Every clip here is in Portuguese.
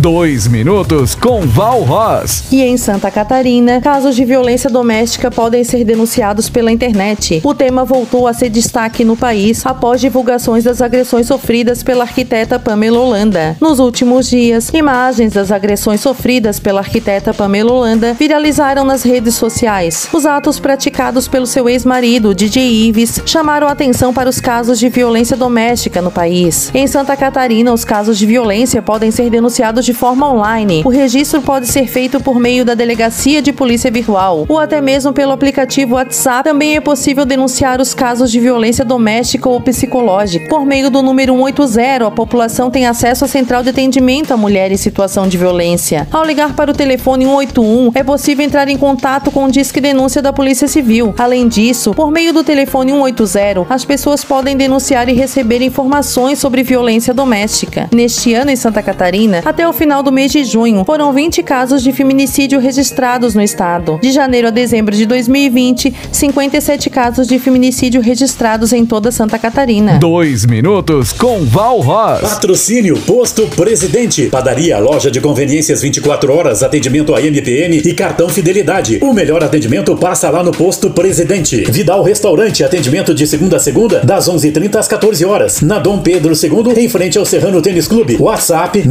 Dois minutos com Val Ross. E em Santa Catarina, casos de violência doméstica podem ser denunciados pela internet. O tema voltou a ser destaque no país após divulgações das agressões sofridas pela arquiteta Pamela Holanda. Nos últimos dias, imagens das agressões sofridas pela arquiteta Pamela Holanda viralizaram nas redes sociais. Os atos praticados pelo seu ex-marido, DJ Ives, chamaram atenção para os casos de violência doméstica no país. Em Santa Catarina, os casos de violência podem ser denunciados de forma online. O registro pode ser feito por meio da Delegacia de Polícia Virtual ou até mesmo pelo aplicativo WhatsApp. Também é possível denunciar os casos de violência doméstica ou psicológica. Por meio do número 180, a população tem acesso à central de atendimento à mulher em situação de violência. Ao ligar para o telefone 181, é possível entrar em contato com o Disque Denúncia da Polícia Civil. Além disso, por meio do telefone 180, as pessoas podem denunciar e receber informações sobre violência doméstica. Neste ano, em Santa Catarina, até o final do mês de junho, foram 20 casos de feminicídio registrados no estado. De janeiro a dezembro de 2020, 57 casos de feminicídio registrados em toda Santa Catarina. Dois minutos com Val Ross. Patrocínio Posto Presidente. Padaria, loja de conveniências 24 horas, atendimento a MPM e cartão Fidelidade. O melhor atendimento passa lá no Posto Presidente. Vidal Restaurante, atendimento de segunda a segunda, das 11h30 às 14 horas. Na Dom Pedro II, em frente ao Serrano Tênis Clube. WhatsApp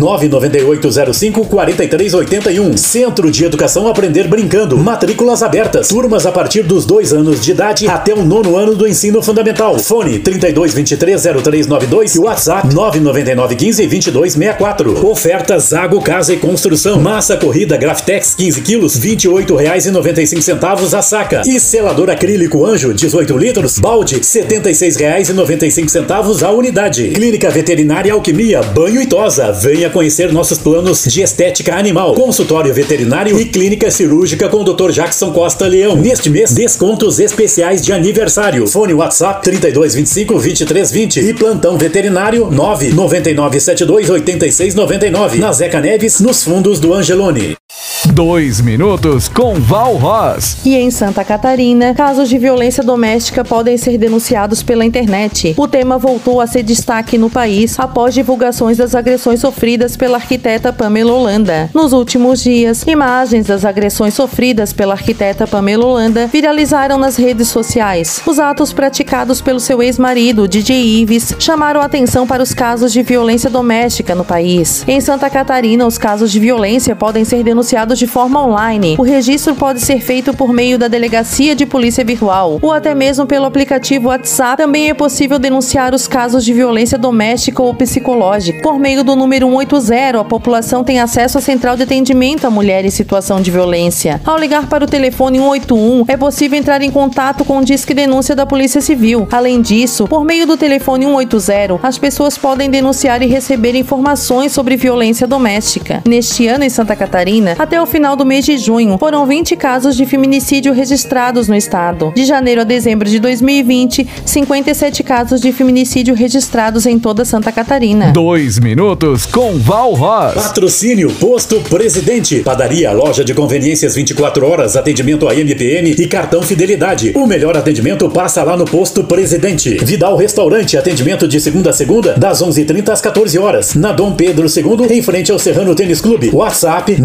99805 4381. Centro de Educação Aprender Brincando. Matrículas abertas. Turmas a partir dos dois anos de idade até o nono ano do ensino fundamental. Fone 32230392 e WhatsApp 99915 2264. Oferta Zago Casa e Construção. Massa corrida Graftex 15 quilos, R$ 28,95 a saca. E selador acrílico Anjo 18 litros, balde R$ 76,95 a unidade. Clínica Veterinária Alquimia, banho e tosa. Venha conhecer nossos de estética animal. Consultório veterinário e clínica cirúrgica com o Dr. Jackson Costa Leão. Neste mês, descontos especiais de aniversário. Fone WhatsApp 3225 2320 e plantão veterinário 99972 8699. Na Zeca Neves, nos fundos do Angelone. Dois minutos com Val Ross. E em Santa Catarina, casos de violência doméstica podem ser denunciados pela internet. O tema voltou a ser destaque no país após divulgações das agressões sofridas pela arquiteta Pamela Holanda. Nos últimos dias, imagens das agressões sofridas pela arquiteta Pamela Holanda viralizaram nas redes sociais. Os atos praticados pelo seu ex-marido, DJ Ives, chamaram atenção para os casos de violência doméstica no país. Em Santa Catarina, os casos de violência podem ser denunciados de forma online. O registro pode ser feito por meio da Delegacia de Polícia Virtual ou até mesmo pelo aplicativo WhatsApp. Também é possível denunciar os casos de violência doméstica ou psicológica. Por meio do número 180, a população tem acesso à central de atendimento à mulher em situação de violência. Ao ligar para o telefone 181, é possível entrar em contato com o Disque Denúncia da Polícia Civil. Além disso, por meio do telefone 180, as pessoas podem denunciar e receber informações sobre violência doméstica. Neste ano, em Santa Catarina, até o final do mês de junho, foram 20 casos de feminicídio registrados no estado. De janeiro a dezembro de 2020, 57 casos de feminicídio registrados em toda Santa Catarina. Dois minutos com Val Ross. Patrocínio Posto Presidente. Padaria, loja de conveniências 24 horas, atendimento a MPM e cartão Fidelidade. O melhor atendimento passa lá no Posto Presidente. Vidal Restaurante, atendimento de segunda a segunda, das 11h30 às 14 horas. Na Dom Pedro II, em frente ao Serrano Tênis Clube. WhatsApp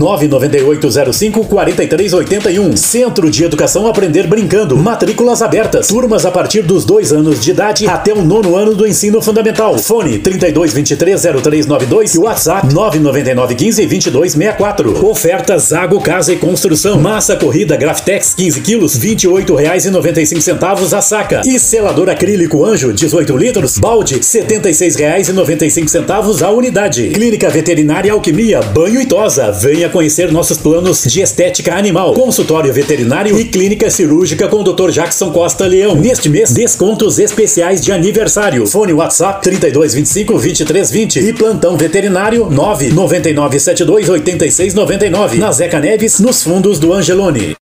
99805 4381. Centro de Educação Aprender Brincando. Matrículas abertas. Turmas a partir dos dois anos de idade até o nono ano do ensino fundamental. Fone 32230392 e WhatsApp 99915 2264. Oferta Zago Casa e Construção. Massa corrida Graftex 15 quilos, R$ 28,95 a saca. E selador acrílico Anjo 18 litros, balde R$ 76,95 a unidade. Clínica Veterinária Alquimia, banho e tosa. Venha conhecer nossos planos de estética animal. Consultório veterinário e clínica cirúrgica com o Dr. Jackson Costa Leão. Neste mês, descontos especiais de aniversário. Fone WhatsApp 3225 2320 e plantão veterinário 99972 8699. Na Zeca Neves, nos fundos do Angelone.